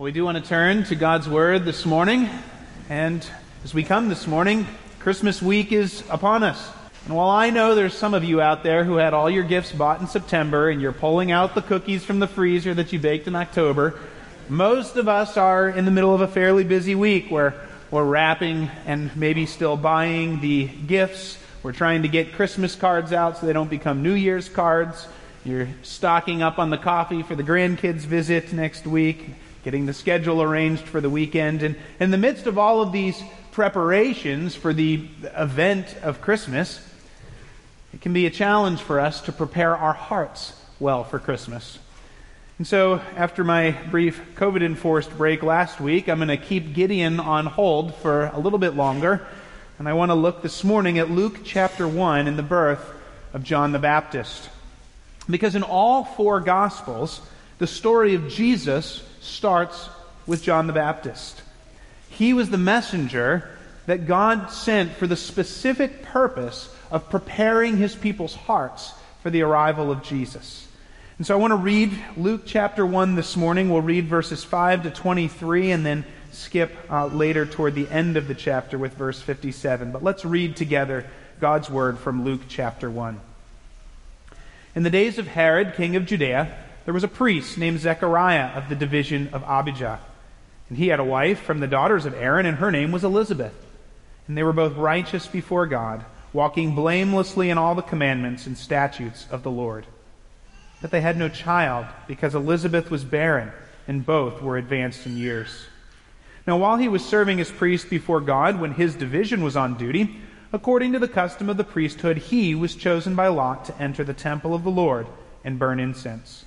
We do want to turn to God's Word this morning, and as we come this morning, Christmas week is upon us. And while I know there's some of you out there who had all your gifts bought in September and you're pulling out the cookies from the freezer that you baked in October, most of us are in the middle of a fairly busy week where we're wrapping and maybe still buying the gifts. We're trying to get Christmas cards out so they don't become New Year's cards. You're stocking up on the coffee for the grandkids' visit next week, getting the schedule arranged for the weekend. And in the midst of all of these preparations for the event of Christmas, it can be a challenge for us to prepare our hearts well for Christmas. And so, after my brief COVID enforced break last week, I'm going to keep Gideon on hold for a little bit longer. And I want to look this morning at Luke chapter 1 and the birth of John the Baptist. Because in all four Gospels, the story of Jesus starts with John the Baptist. He was the messenger that God sent for the specific purpose of preparing his people's hearts for the arrival of Jesus. And so I want to read Luke chapter 1 this morning. We'll read verses 5 to 23 and then skip uh, later toward the end of the chapter with verse 57. But let's read together God's word from Luke chapter 1. In the days of Herod, king of Judea, there was a priest named Zechariah of the division of Abijah. And he had a wife from the daughters of Aaron, and her name was Elizabeth. And they were both righteous before God, walking blamelessly in all the commandments and statutes of the Lord. But they had no child, because Elizabeth was barren, and both were advanced in years. Now, while he was serving as priest before God, when his division was on duty, according to the custom of the priesthood, he was chosen by lot to enter the temple of the Lord and burn incense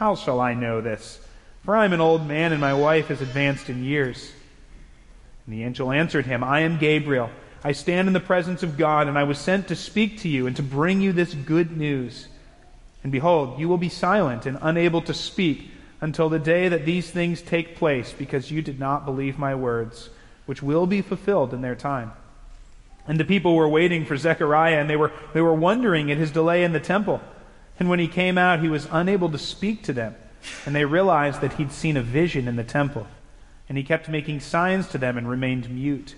how shall I know this? For I am an old man, and my wife is advanced in years. And the angel answered him, I am Gabriel. I stand in the presence of God, and I was sent to speak to you and to bring you this good news. And behold, you will be silent and unable to speak until the day that these things take place, because you did not believe my words, which will be fulfilled in their time. And the people were waiting for Zechariah, and they were, they were wondering at his delay in the temple. And when he came out, he was unable to speak to them. And they realized that he'd seen a vision in the temple. And he kept making signs to them and remained mute.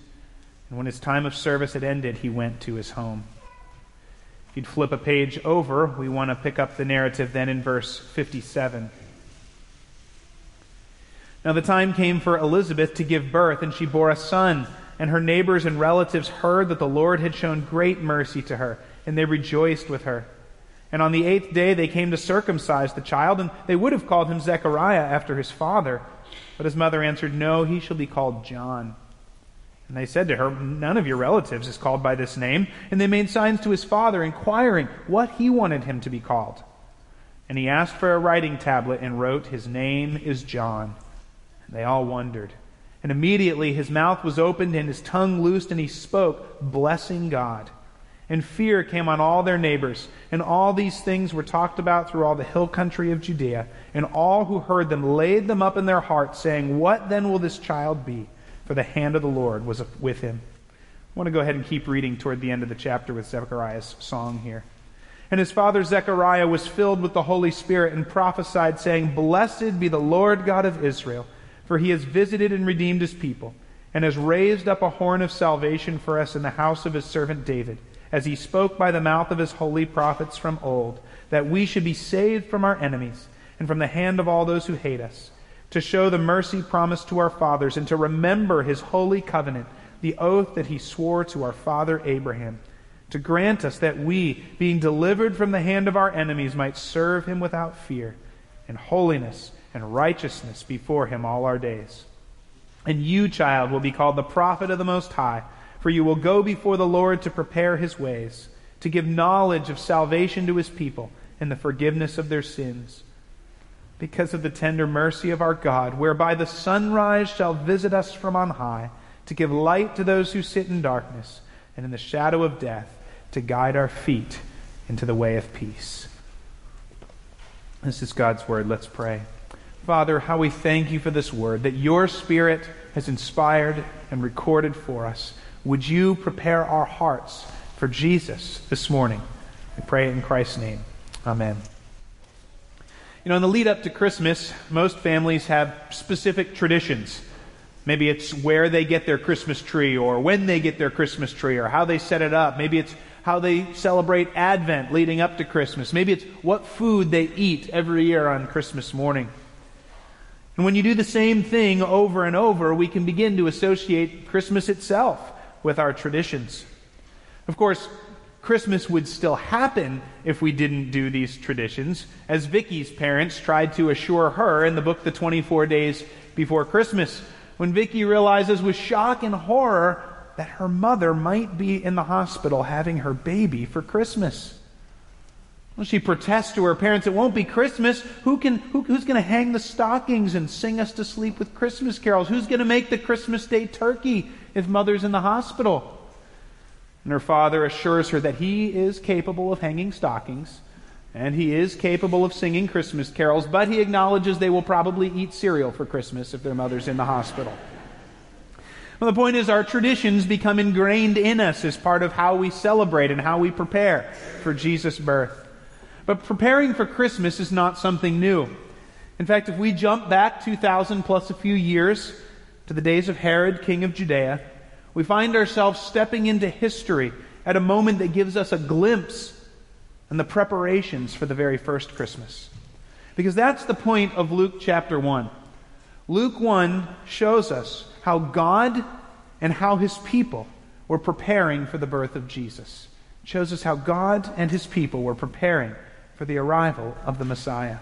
And when his time of service had ended, he went to his home. If you'd flip a page over, we want to pick up the narrative then in verse 57. Now the time came for Elizabeth to give birth, and she bore a son. And her neighbors and relatives heard that the Lord had shown great mercy to her, and they rejoiced with her. And on the eighth day they came to circumcise the child, and they would have called him Zechariah after his father. But his mother answered, No, he shall be called John. And they said to her, None of your relatives is called by this name. And they made signs to his father, inquiring what he wanted him to be called. And he asked for a writing tablet and wrote, His name is John. And they all wondered. And immediately his mouth was opened and his tongue loosed, and he spoke, blessing God. And fear came on all their neighbors. And all these things were talked about through all the hill country of Judea. And all who heard them laid them up in their hearts, saying, What then will this child be? For the hand of the Lord was with him. I want to go ahead and keep reading toward the end of the chapter with Zechariah's song here. And his father Zechariah was filled with the Holy Spirit and prophesied, saying, Blessed be the Lord God of Israel, for he has visited and redeemed his people, and has raised up a horn of salvation for us in the house of his servant David, as he spoke by the mouth of his holy prophets from old, that we should be saved from our enemies and from the hand of all those who hate us, to show the mercy promised to our fathers, and to remember his holy covenant, the oath that he swore to our father Abraham to grant us that we, being delivered from the hand of our enemies, might serve him without fear, in holiness and righteousness before him all our days. And you, child, will be called the prophet of the Most High, for you will go before the Lord to prepare his ways, to give knowledge of salvation to his people and the forgiveness of their sins. Because of the tender mercy of our God, whereby the sunrise shall visit us from on high, to give light to those who sit in darkness and in the shadow of death to guide our feet into the way of peace. This is God's word. Let's pray. Father, how we thank you for this word that your Spirit has inspired and recorded for us. Would you prepare our hearts for Jesus this morning? We pray in Christ's name. Amen. You know, in the lead up to Christmas, most families have specific traditions. Maybe it's where they get their Christmas tree, or when they get their Christmas tree, or how they set it up. Maybe it's how they celebrate Advent leading up to Christmas. Maybe it's what food they eat every year on Christmas morning. And when you do the same thing over and over, we can begin to associate Christmas itself with our traditions. Of course, Christmas would still happen if we didn't do these traditions, as Vicky's parents tried to assure her in the book The 24 Days Before Christmas, when Vicky realizes with shock and horror that her mother might be in the hospital having her baby for Christmas. Well, she protests to her parents, it won't be Christmas. Who can, who, who's going to hang the stockings and sing us to sleep with Christmas carols? Who's going to make the Christmas Day turkey if mother's in the hospital? And her father assures her that he is capable of hanging stockings and he is capable of singing Christmas carols, but he acknowledges they will probably eat cereal for Christmas if their mother's in the hospital. Well, the point is, our traditions become ingrained in us as part of how we celebrate and how we prepare for Jesus' birth. But preparing for Christmas is not something new. In fact, if we jump back 2,000 plus a few years to the days of Herod, king of Judea, we find ourselves stepping into history at a moment that gives us a glimpse and the preparations for the very first Christmas. Because that's the point of Luke chapter 1. Luke 1 shows us how God and how his people were preparing for the birth of Jesus. It shows us how God and his people were preparing for the arrival of the Messiah.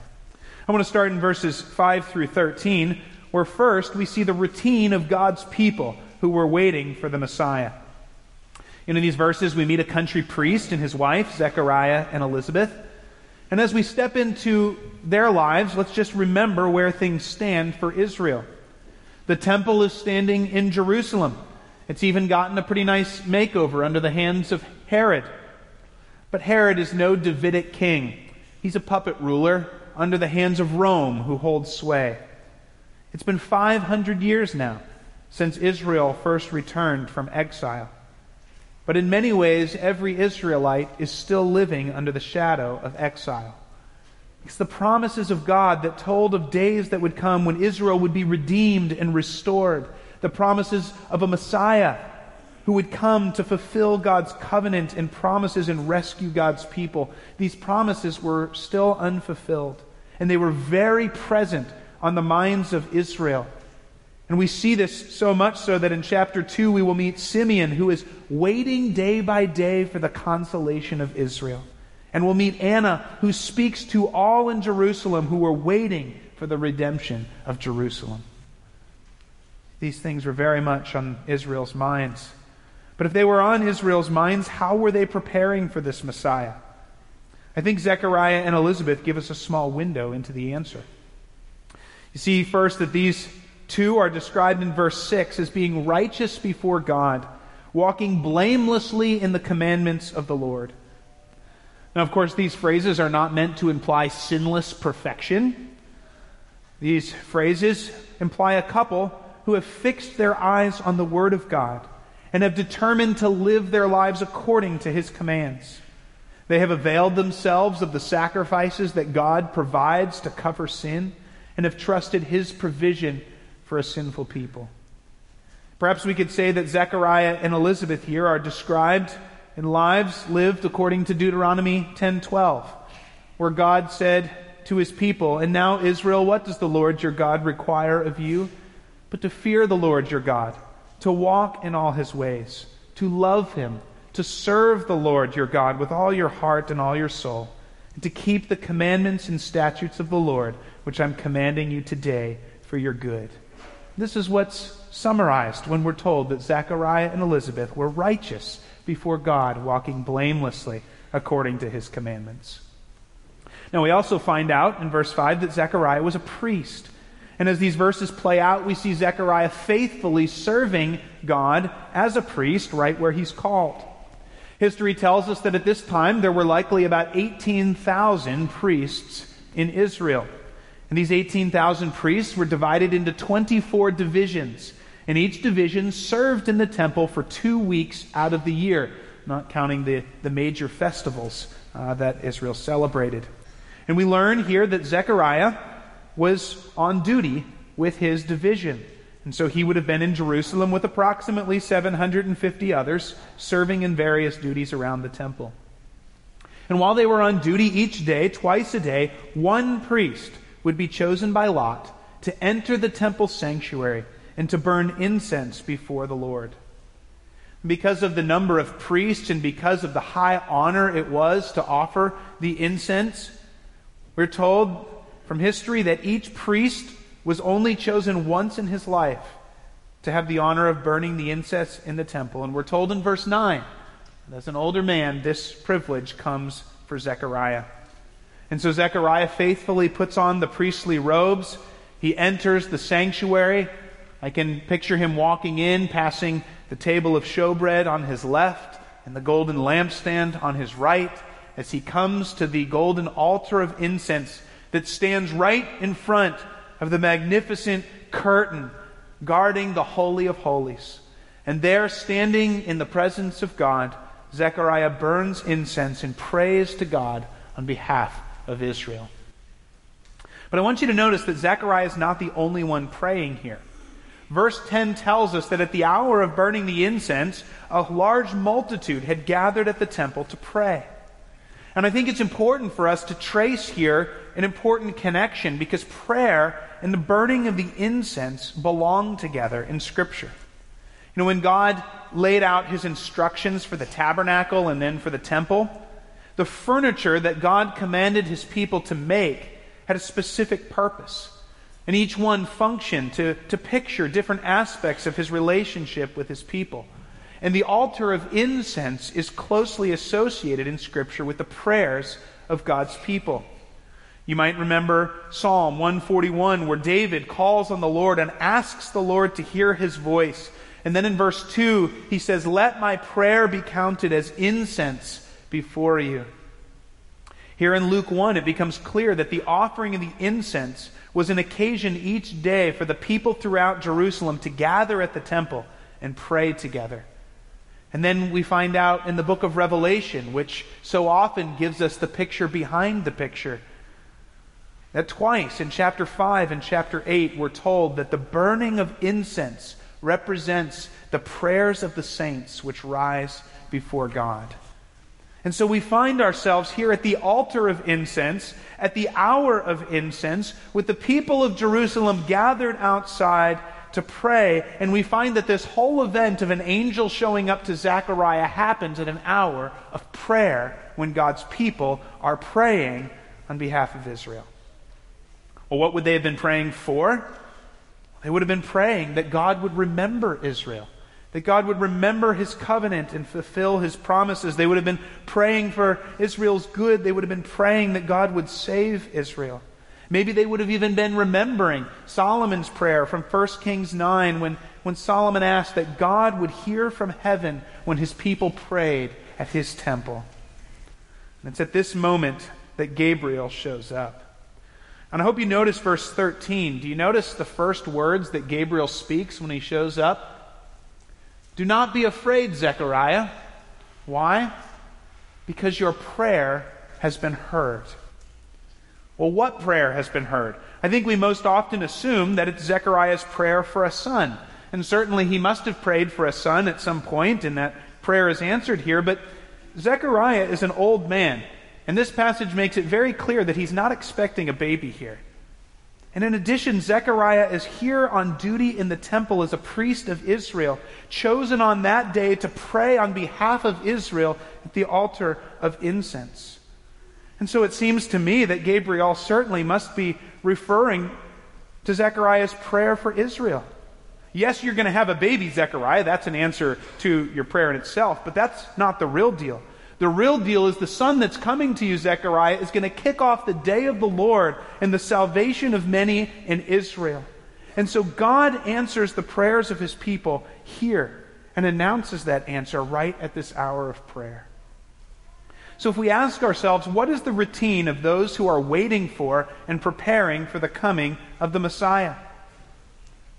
I want to start in verses 5 through 13, where first we see the routine of God's people who were waiting for the Messiah. In these verses, we meet a country priest and his wife, Zechariah and Elizabeth. And as we step into their lives, let's just remember where things stand for Israel. The temple is standing in Jerusalem. It's even gotten a pretty nice makeover under the hands of Herod. But Herod is no Davidic king. He's a puppet ruler under the hands of Rome who holds sway. It's been 500 years now since Israel first returned from exile. But in many ways, every Israelite is still living under the shadow of exile. It's the promises of God that told of days that would come when Israel would be redeemed and restored. The promises of a Messiah who would come to fulfill God's covenant and promises and rescue God's people. These promises were still unfulfilled, and they were very present on the minds of Israel. And we see this so much so that in chapter 2 we will meet Simeon, who is waiting day by day for the consolation of Israel. And we'll meet Anna, who speaks to all in Jerusalem who were waiting for the redemption of Jerusalem. These things were very much on Israel's minds. But if they were on Israel's minds, how were they preparing for this Messiah? I think Zechariah and Elizabeth give us a small window into the answer. You see, first, that these two are described in verse 6 as being righteous before God, walking blamelessly in the commandments of the Lord. Now, of course, these phrases are not meant to imply sinless perfection. These phrases imply a couple who have fixed their eyes on the Word of God and have determined to live their lives according to his commands. They have availed themselves of the sacrifices that God provides to cover sin and have trusted his provision for a sinful people. Perhaps we could say that Zechariah and Elizabeth here are described in lives lived according to Deuteronomy 10:12, where God said to his people, "And now Israel, what does the Lord your God require of you? But to fear the Lord your God, to walk in all his ways, to love him, to serve the Lord your God with all your heart and all your soul, and to keep the commandments and statutes of the Lord, which I'm commanding you today for your good." This is what's summarized when we're told that Zechariah and Elizabeth were righteous before God, walking blamelessly according to his commandments. Now, we also find out in verse 5 that Zechariah was a priest. And as these verses play out, we see Zechariah faithfully serving God as a priest right where he's called. History tells us that at this time there were likely about 18,000 priests in Israel. And these 18,000 priests were divided into 24 divisions. And each division served in the temple for two weeks out of the year, not counting the, the major festivals uh, that Israel celebrated. And we learn here that Zechariah was on duty with his division. And so he would have been in Jerusalem with approximately 750 others, serving in various duties around the temple. And while they were on duty each day, twice a day, one priest would be chosen by lot to enter the temple sanctuary and to burn incense before the Lord. Because of the number of priests and because of the high honor it was to offer the incense, we're told from history that each priest was only chosen once in his life to have the honor of burning the incense in the temple. And we're told in verse 9 that as an older man, this privilege comes for Zechariah. And so Zechariah faithfully puts on the priestly robes. He enters the sanctuary. I can picture him walking in, passing the table of showbread on his left and the golden lampstand on his right as he comes to the golden altar of incense that stands right in front of the magnificent curtain guarding the Holy of Holies. And there, standing in the presence of God, Zechariah burns incense and prays to God on behalf of Israel. But I want you to notice that Zechariah is not the only one praying here. Verse 10 tells us that at the hour of burning the incense, a large multitude had gathered at the temple to pray. And I think it's important for us to trace here an important connection because prayer and the burning of the incense belong together in Scripture. You know, when God laid out his instructions for the tabernacle and then for the temple, the furniture that God commanded his people to make had a specific purpose. And each one functioned to, to picture different aspects of his relationship with his people. And the altar of incense is closely associated in Scripture with the prayers of God's people. You might remember Psalm 141, where David calls on the Lord and asks the Lord to hear his voice. And then in verse 2, he says, Let my prayer be counted as incense before you. Here in Luke 1, it becomes clear that the offering of the incense was an occasion each day for the people throughout Jerusalem to gather at the temple and pray together. And then we find out in the book of Revelation, which so often gives us the picture behind the picture, that twice in chapter 5 and chapter 8 we're told that the burning of incense represents the prayers of the saints which rise before God. And so we find ourselves here at the altar of incense, at the hour of incense, with the people of Jerusalem gathered outside to pray. And we find that this whole event of an angel showing up to Zechariah happens at an hour of prayer when God's people are praying on behalf of Israel. Well, what would they have been praying for? They would have been praying that God would remember Israel that God would remember his covenant and fulfill his promises. They would have been praying for Israel's good. They would have been praying that God would save Israel. Maybe they would have even been remembering Solomon's prayer from 1 Kings 9 when, when Solomon asked that God would hear from heaven when his people prayed at his temple. And it's at this moment that Gabriel shows up. And I hope you notice verse 13. Do you notice the first words that Gabriel speaks when he shows up? Do not be afraid, Zechariah. Why? Because your prayer has been heard. Well, what prayer has been heard? I think we most often assume that it's Zechariah's prayer for a son. And certainly he must have prayed for a son at some point, and that prayer is answered here. But Zechariah is an old man. And this passage makes it very clear that he's not expecting a baby here. And in addition, Zechariah is here on duty in the temple as a priest of Israel, chosen on that day to pray on behalf of Israel at the altar of incense. And so it seems to me that Gabriel certainly must be referring to Zechariah's prayer for Israel. Yes, you're going to have a baby, Zechariah. That's an answer to your prayer in itself, but that's not the real deal. The real deal is the son that's coming to you, Zechariah, is going to kick off the day of the Lord and the salvation of many in Israel. And so God answers the prayers of his people here and announces that answer right at this hour of prayer. So if we ask ourselves, what is the routine of those who are waiting for and preparing for the coming of the Messiah?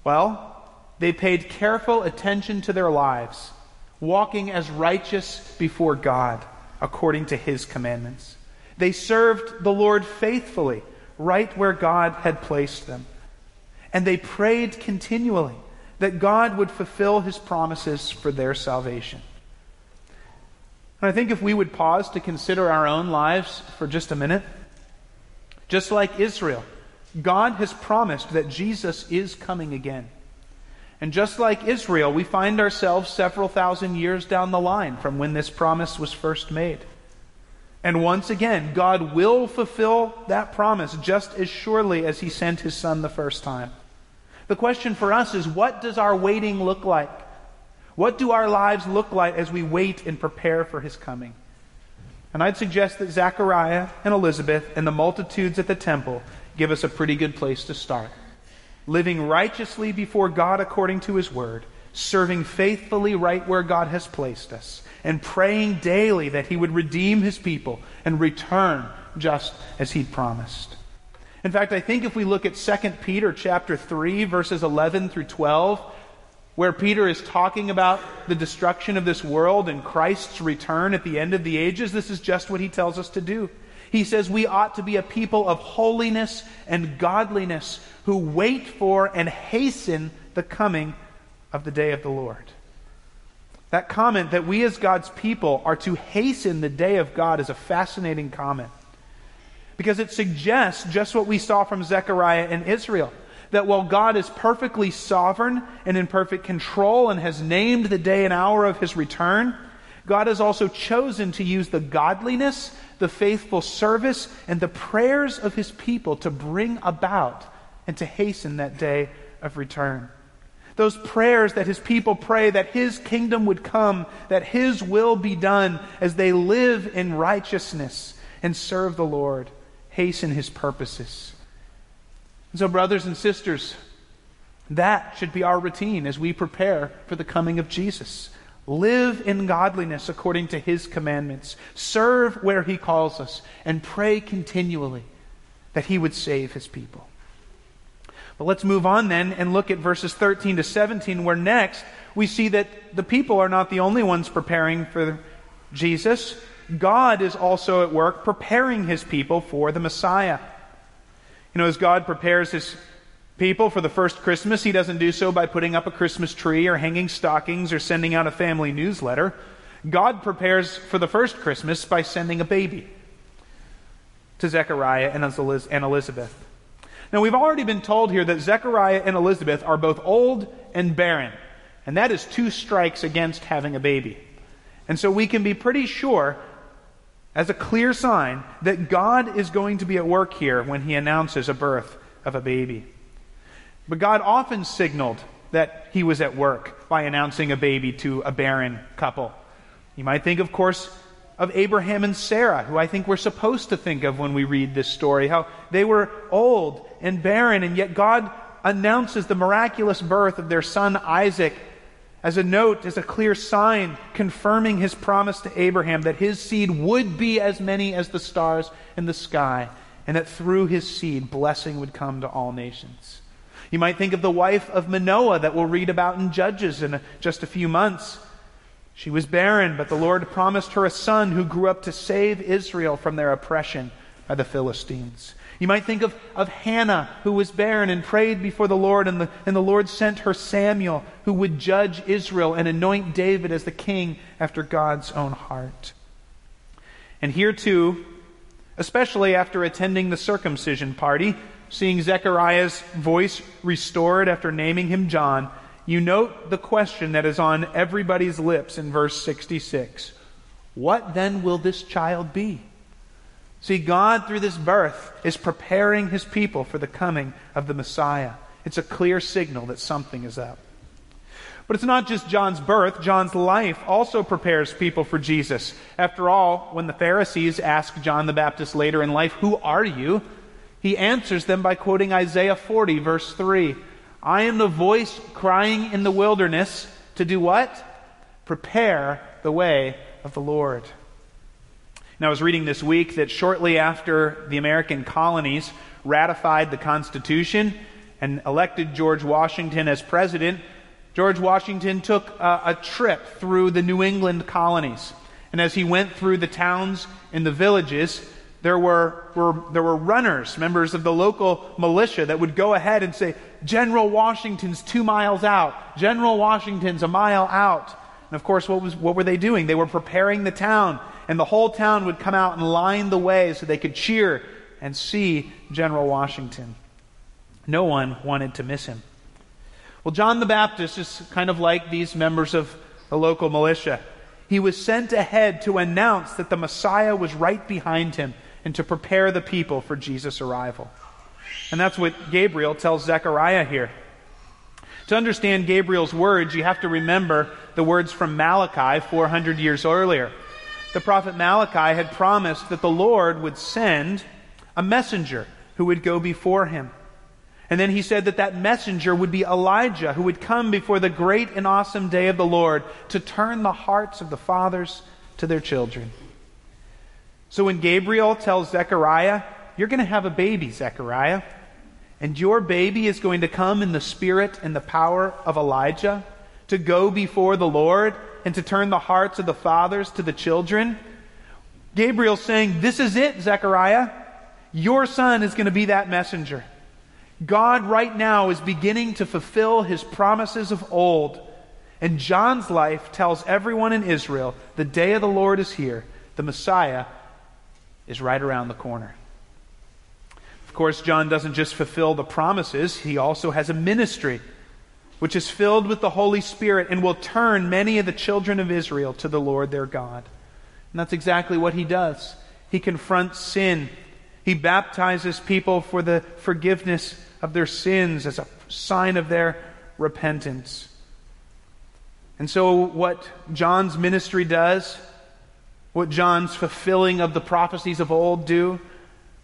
Well, they paid careful attention to their lives, walking as righteous before God according to his commandments. They served the Lord faithfully, right where God had placed them. And they prayed continually that God would fulfill his promises for their salvation. And I think if we would pause to consider our own lives for just a minute, just like Israel, God has promised that Jesus is coming again. And just like Israel, we find ourselves several thousand years down the line from when this promise was first made. And once again, God will fulfill that promise just as surely as He sent His Son the first time. The question for us is what does our waiting look like? What do our lives look like as we wait and prepare for His coming? And I'd suggest that Zechariah and Elizabeth and the multitudes at the temple give us a pretty good place to start living righteously before God according to His Word, serving faithfully right where God has placed us, and praying daily that He would redeem His people and return just as He'd promised. In fact, I think if we look at 2 Peter chapter 3 verses 11 through 12, where Peter is talking about the destruction of this world and Christ's return at the end of the ages, this is just what he tells us to do. He says we ought to be a people of holiness and godliness who wait for and hasten the coming of the day of the Lord. That comment that we as God's people are to hasten the day of God is a fascinating comment because it suggests just what we saw from Zechariah and Israel that while God is perfectly sovereign and in perfect control and has named the day and hour of his return, God has also chosen to use the godliness the faithful service and the prayers of his people to bring about and to hasten that day of return. Those prayers that his people pray that his kingdom would come, that his will be done as they live in righteousness and serve the Lord, hasten his purposes. And so, brothers and sisters, that should be our routine as we prepare for the coming of Jesus. Live in godliness according to his commandments. Serve where he calls us. And pray continually that he would save his people. But let's move on then and look at verses 13 to 17, where next we see that the people are not the only ones preparing for Jesus. God is also at work preparing his people for the Messiah. You know, as God prepares his people for the first Christmas, he doesn't do so by putting up a Christmas tree or hanging stockings or sending out a family newsletter. God prepares for the first Christmas by sending a baby to Zechariah and Elizabeth. Now, we've already been told here that Zechariah and Elizabeth are both old and barren, and that is two strikes against having a baby. And so we can be pretty sure, as a clear sign, that God is going to be at work here when he announces a birth of a baby. But God often signaled that he was at work by announcing a baby to a barren couple. You might think, of course, of Abraham and Sarah, who I think we're supposed to think of when we read this story, how they were old and barren, and yet God announces the miraculous birth of their son Isaac as a note, as a clear sign, confirming his promise to Abraham that his seed would be as many as the stars in the sky, and that through his seed, blessing would come to all nations. You might think of the wife of Manoah that we'll read about in Judges in a, just a few months. She was barren, but the Lord promised her a son who grew up to save Israel from their oppression by the Philistines. You might think of, of Hannah, who was barren and prayed before the Lord, and the, and the Lord sent her Samuel, who would judge Israel and anoint David as the king after God's own heart. And here too, especially after attending the circumcision party, seeing Zechariah's voice restored after naming him John, you note the question that is on everybody's lips in verse 66 What then will this child be? See, God, through this birth, is preparing his people for the coming of the Messiah. It's a clear signal that something is up. But it's not just John's birth, John's life also prepares people for Jesus. After all, when the Pharisees ask John the Baptist later in life, Who are you? he answers them by quoting Isaiah 40, verse 3. I am the voice crying in the wilderness to do what? Prepare the way of the Lord. And I was reading this week that shortly after the American colonies ratified the Constitution and elected George Washington as president, George Washington took a, a, trip through the New England colonies. And as he went through the towns and the villages, there were, were, there were runners, members of the local militia, that would go ahead and say, General Washington's two miles out. General Washington's a mile out. And of course, what, was, what were they doing? They were preparing the town and the whole town would come out and line the way so they could cheer and see General Washington. No one wanted to miss him. Well, John the Baptist is kind of like these members of the local militia. He was sent ahead to announce that the Messiah was right behind him and to prepare the people for Jesus' arrival. And that's what Gabriel tells Zechariah here. To understand Gabriel's words, you have to remember the words from Malachi 400 years earlier the prophet Malachi had promised that the Lord would send a messenger who would go before him. And then he said that that messenger would be Elijah, who would come before the great and awesome day of the Lord to turn the hearts of the fathers to their children. So when Gabriel tells Zechariah, You're going to have a baby, Zechariah, and your baby is going to come in the spirit and the power of Elijah to go before the Lord and to turn the hearts of the fathers to the children. Gabriel's saying, This is it, Zechariah. Your son is going to be that messenger. God right now is beginning to fulfill his promises of old. And John's life tells everyone in Israel the day of the Lord is here. The Messiah is right around the corner. Of course, John doesn't just fulfill the promises, he also has a ministry which is filled with the Holy Spirit and will turn many of the children of Israel to the Lord their God. And that's exactly what he does. He confronts sin. He baptizes people for the forgiveness of their sins as a sign of their repentance. And so, what John's ministry does, what John's fulfilling of the prophecies of old do,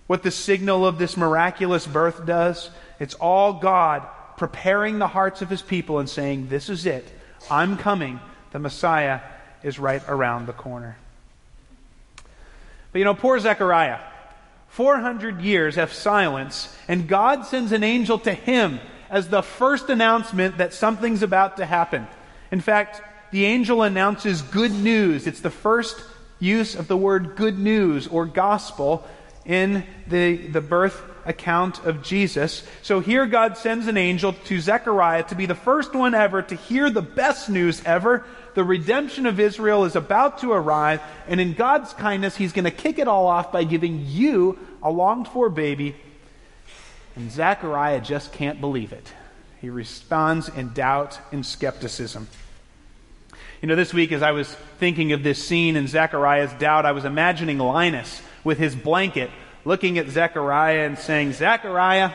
what the signal of this miraculous birth does, it's all God preparing the hearts of his people and saying, This is it. I'm coming. The Messiah is right around the corner. But you know, poor Zechariah. 400 years of silence, and God sends an angel to him as the first announcement that something's about to happen. In fact, the angel announces good news. It's the first use of the word good news or gospel in the, the birth account of Jesus. So here God sends an angel to Zechariah to be the first one ever to hear the best news ever. The redemption of Israel is about to arrive, and in God's kindness, He's going to kick it all off by giving you a longed for baby. And Zechariah just can't believe it. He responds in doubt and skepticism. You know, this week as I was thinking of this scene in Zechariah's doubt, I was imagining Linus with his blanket looking at Zechariah and saying, Zechariah,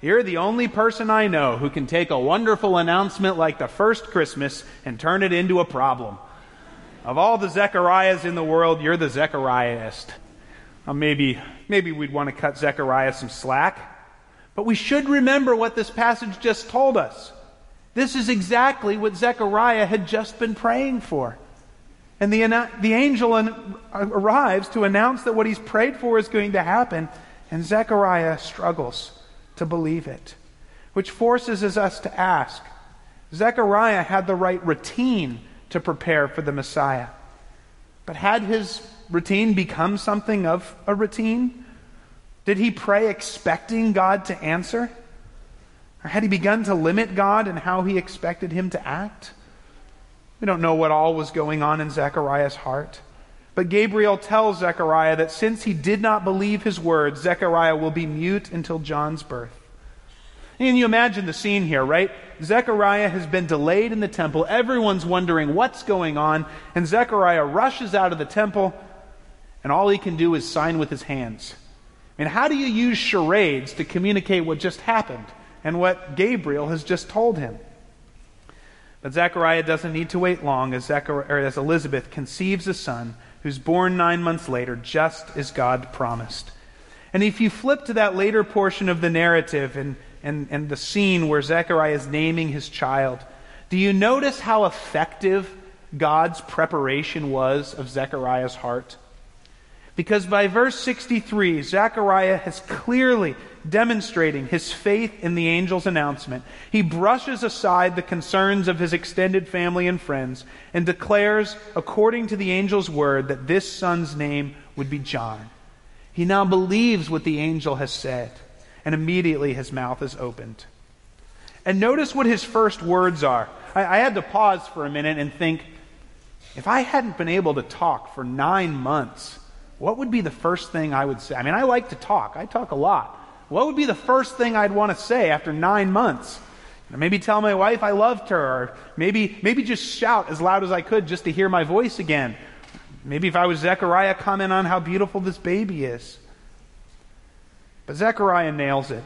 you're the only person I know who can take a wonderful announcement like the first Christmas and turn it into a problem. Of all the Zechariahs in the world, you're the Zechariahist. Well, uh, maybe, maybe we'd want to cut Zechariah some slack. But we should remember what this passage just told us. This is exactly what Zechariah had just been praying for. And the, the angel arrives to announce that what he's prayed for is going to happen, and Zechariah struggles to believe it. which forces us to ask Zechariah had the right routine to prepare for the Messiah. But had his routine become something of a routine? Did he pray expecting God to answer? Or had he begun to limit God and how he expected him to act? We don't know what all was going on in Zechariah's heart. But Gabriel tells Zechariah that since he did not believe his words, Zechariah will be mute until John's birth. And you imagine the scene here, right? Zechariah has been delayed in the temple. Everyone's wondering what's going on. And Zechariah rushes out of the temple, and all he can do is sign with his hands. I mean, how do you use charades to communicate what just happened and what Gabriel has just told him? But Zechariah doesn't need to wait long as, as Elizabeth conceives a son who's born nine months later, just as God promised. And if you flip to that later portion of the narrative and and, and the scene where Zechariah is naming his child, do you notice how effective God's preparation was of Zechariah's heart? Because by verse 63, Zechariah has clearly demonstrating his faith in the angel's announcement. He brushes aside the concerns of his extended family and friends and declares, according to the angel's word, that this son's name would be John. He now believes what the angel has said and immediately his mouth is opened. And notice what his first words are. I, I, had to pause for a minute and think if I hadn't been able to talk for nine months, what would be the first thing I would say? I mean, I like to talk, I talk a lot. What would be the first thing I'd want to say after nine months? Maybe tell my wife I loved her, or maybe, maybe just shout as loud as I could just to hear my voice again. Maybe if I was Zechariah, comment on how beautiful this baby is. But Zechariah nails it.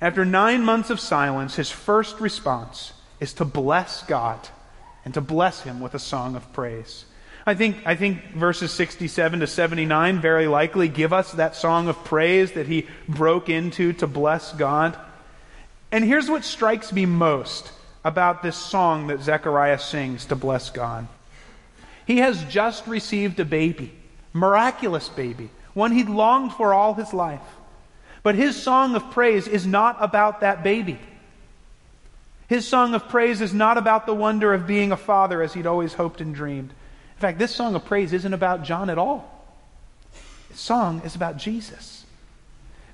After nine months of silence, his first response is to bless God and to bless him with a song of praise. I think, I think verses 67 to 79 very likely give us that song of praise that he broke into to bless God. And here's what strikes me most about this song that Zechariah sings to bless God. He has just received a baby, miraculous baby, one he'd longed for all his life. But his song of praise is not about that baby. His song of praise is not about the wonder of being a father as he'd always hoped and dreamed. In fact, this song of praise isn't about John at all. His song is about Jesus.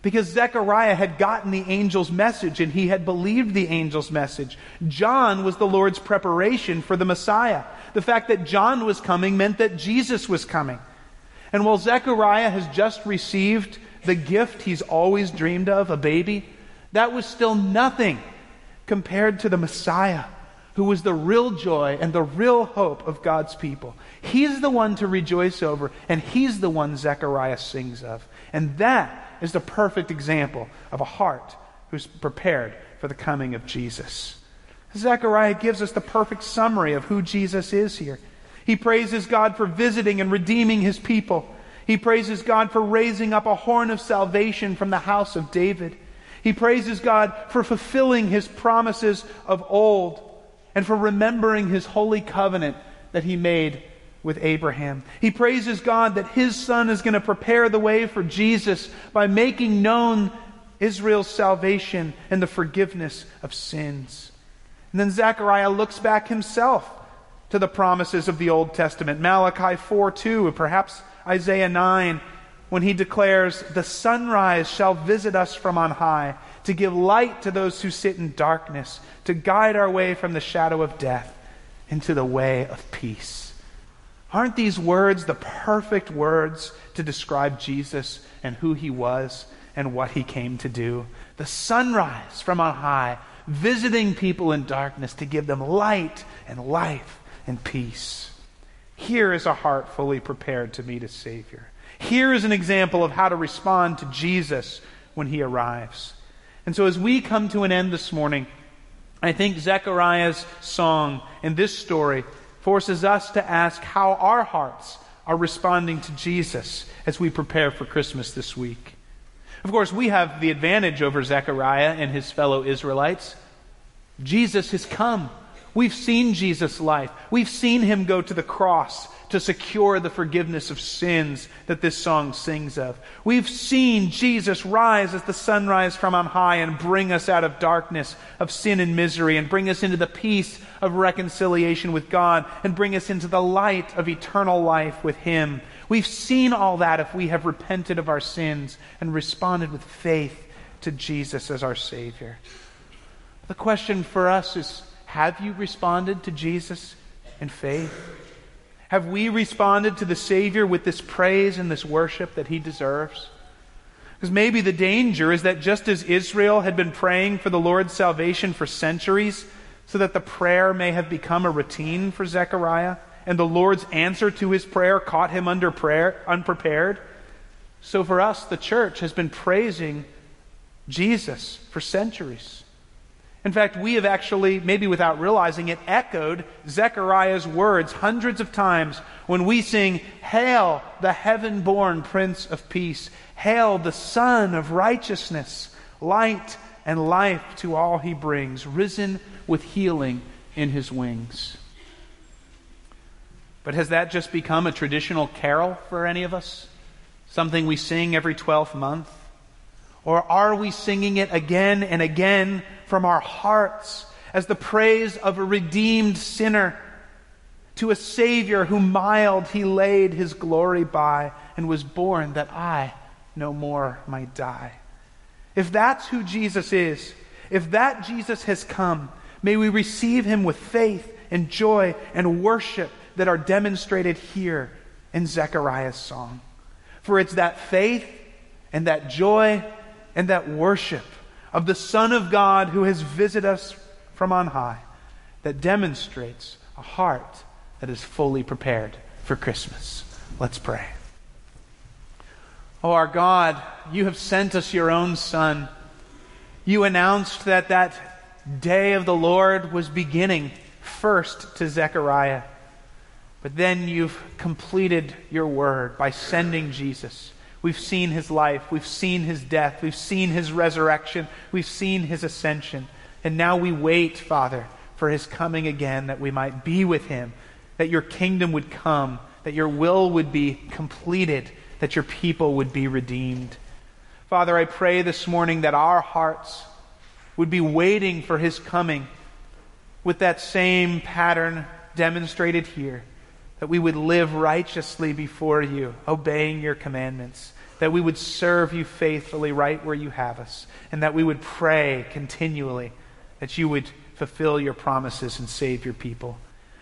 Because Zechariah had gotten the angel's message and he had believed the angel's message. John was the Lord's preparation for the Messiah. The fact that John was coming meant that Jesus was coming. And while Zechariah has just received the gift he's always dreamed of, a baby, that was still nothing compared to the Messiah, who was the real joy and the real hope of God's people. He's the one to rejoice over, and he's the one Zechariah sings of. And that is the perfect example of a heart who's prepared for the coming of Jesus. Zechariah gives us the perfect summary of who Jesus is here. He praises God for visiting and redeeming his people. He praises God for raising up a horn of salvation from the house of David. He praises God for fulfilling his promises of old and for remembering his holy covenant that he made with Abraham. He praises God that his son is going to prepare the way for Jesus by making known Israel's salvation and the forgiveness of sins. And then Zechariah looks back himself to the promises of the Old Testament. Malachi 4 2, perhaps Isaiah 9, when he declares, The sunrise shall visit us from on high, to give light to those who sit in darkness, to guide our way from the shadow of death into the way of peace. Aren't these words the perfect words to describe Jesus and who he was and what he came to do? The sunrise from on high, visiting people in darkness to give them light and life and peace. Here is a heart fully prepared to meet a Savior. Here is an example of how to respond to Jesus when he arrives. And so, as we come to an end this morning, I think Zechariah's song in this story forces us to ask how our hearts are responding to Jesus as we prepare for Christmas this week. Of course, we have the advantage over Zechariah and his fellow Israelites. Jesus has come. We've seen Jesus' life. We've seen him go to the cross to secure the forgiveness of sins that this song sings of. We've seen Jesus rise as the sunrise from on high and bring us out of darkness of sin and misery and bring us into the peace of reconciliation with God and bring us into the light of eternal life with Him. We've seen all that if we have repented of our sins and responded with faith to Jesus as our Savior. The question for us is have you responded to Jesus in faith? Have we responded to the Savior with this praise and this worship that he deserves? Because maybe the danger is that just as Israel had been praying for the Lord's salvation for centuries, so that the prayer may have become a routine for Zechariah, and the Lord's answer to his prayer caught him under prayer, unprepared, so for us, the church has been praising Jesus for centuries. In fact, we have actually, maybe without realizing it, echoed Zechariah's words hundreds of times when we sing, Hail, the heaven born Prince of Peace! Hail, the Sun of Righteousness! Light and life to all he brings, risen with healing in his wings. But has that just become a traditional carol for any of us? Something we sing every 12th month? Or are we singing it again and again from our hearts as the praise of a redeemed sinner to a Savior who mild he laid his glory by and was born that I no more might die. If that's who Jesus is, if that Jesus has come, may we receive him with faith and joy and worship that are demonstrated here in Zechariah's song. For it's that faith and that joy and that worship of the Son of God who has visited us from on high that demonstrates a heart that is fully prepared for Christmas. Let's pray. Oh, our God, you have sent us your own Son. You announced that that day of the Lord was beginning first to Zechariah. But then you've completed your word by sending Jesus We've seen his life. We've seen his death. We've seen his resurrection. We've seen his ascension. And now we wait, Father, for his coming again that we might be with him, that your kingdom would come, that your will would be completed, that your people would be redeemed. Father, I pray this morning that our hearts would be waiting for his coming with that same pattern demonstrated here that we would live righteously before you, obeying your commandments, that we would serve you faithfully right where you have us, and that we would pray continually that you would fulfill your promises and save your people.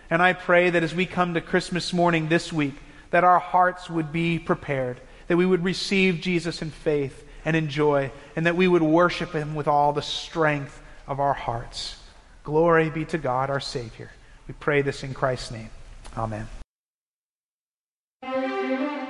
And I pray that as we come to Christmas morning this week, that our hearts would be prepared, that we would receive Jesus in faith and in joy, and that we would worship him with all the strength of our hearts. Glory be to God, our Savior. We pray this in Christ's name. Amen.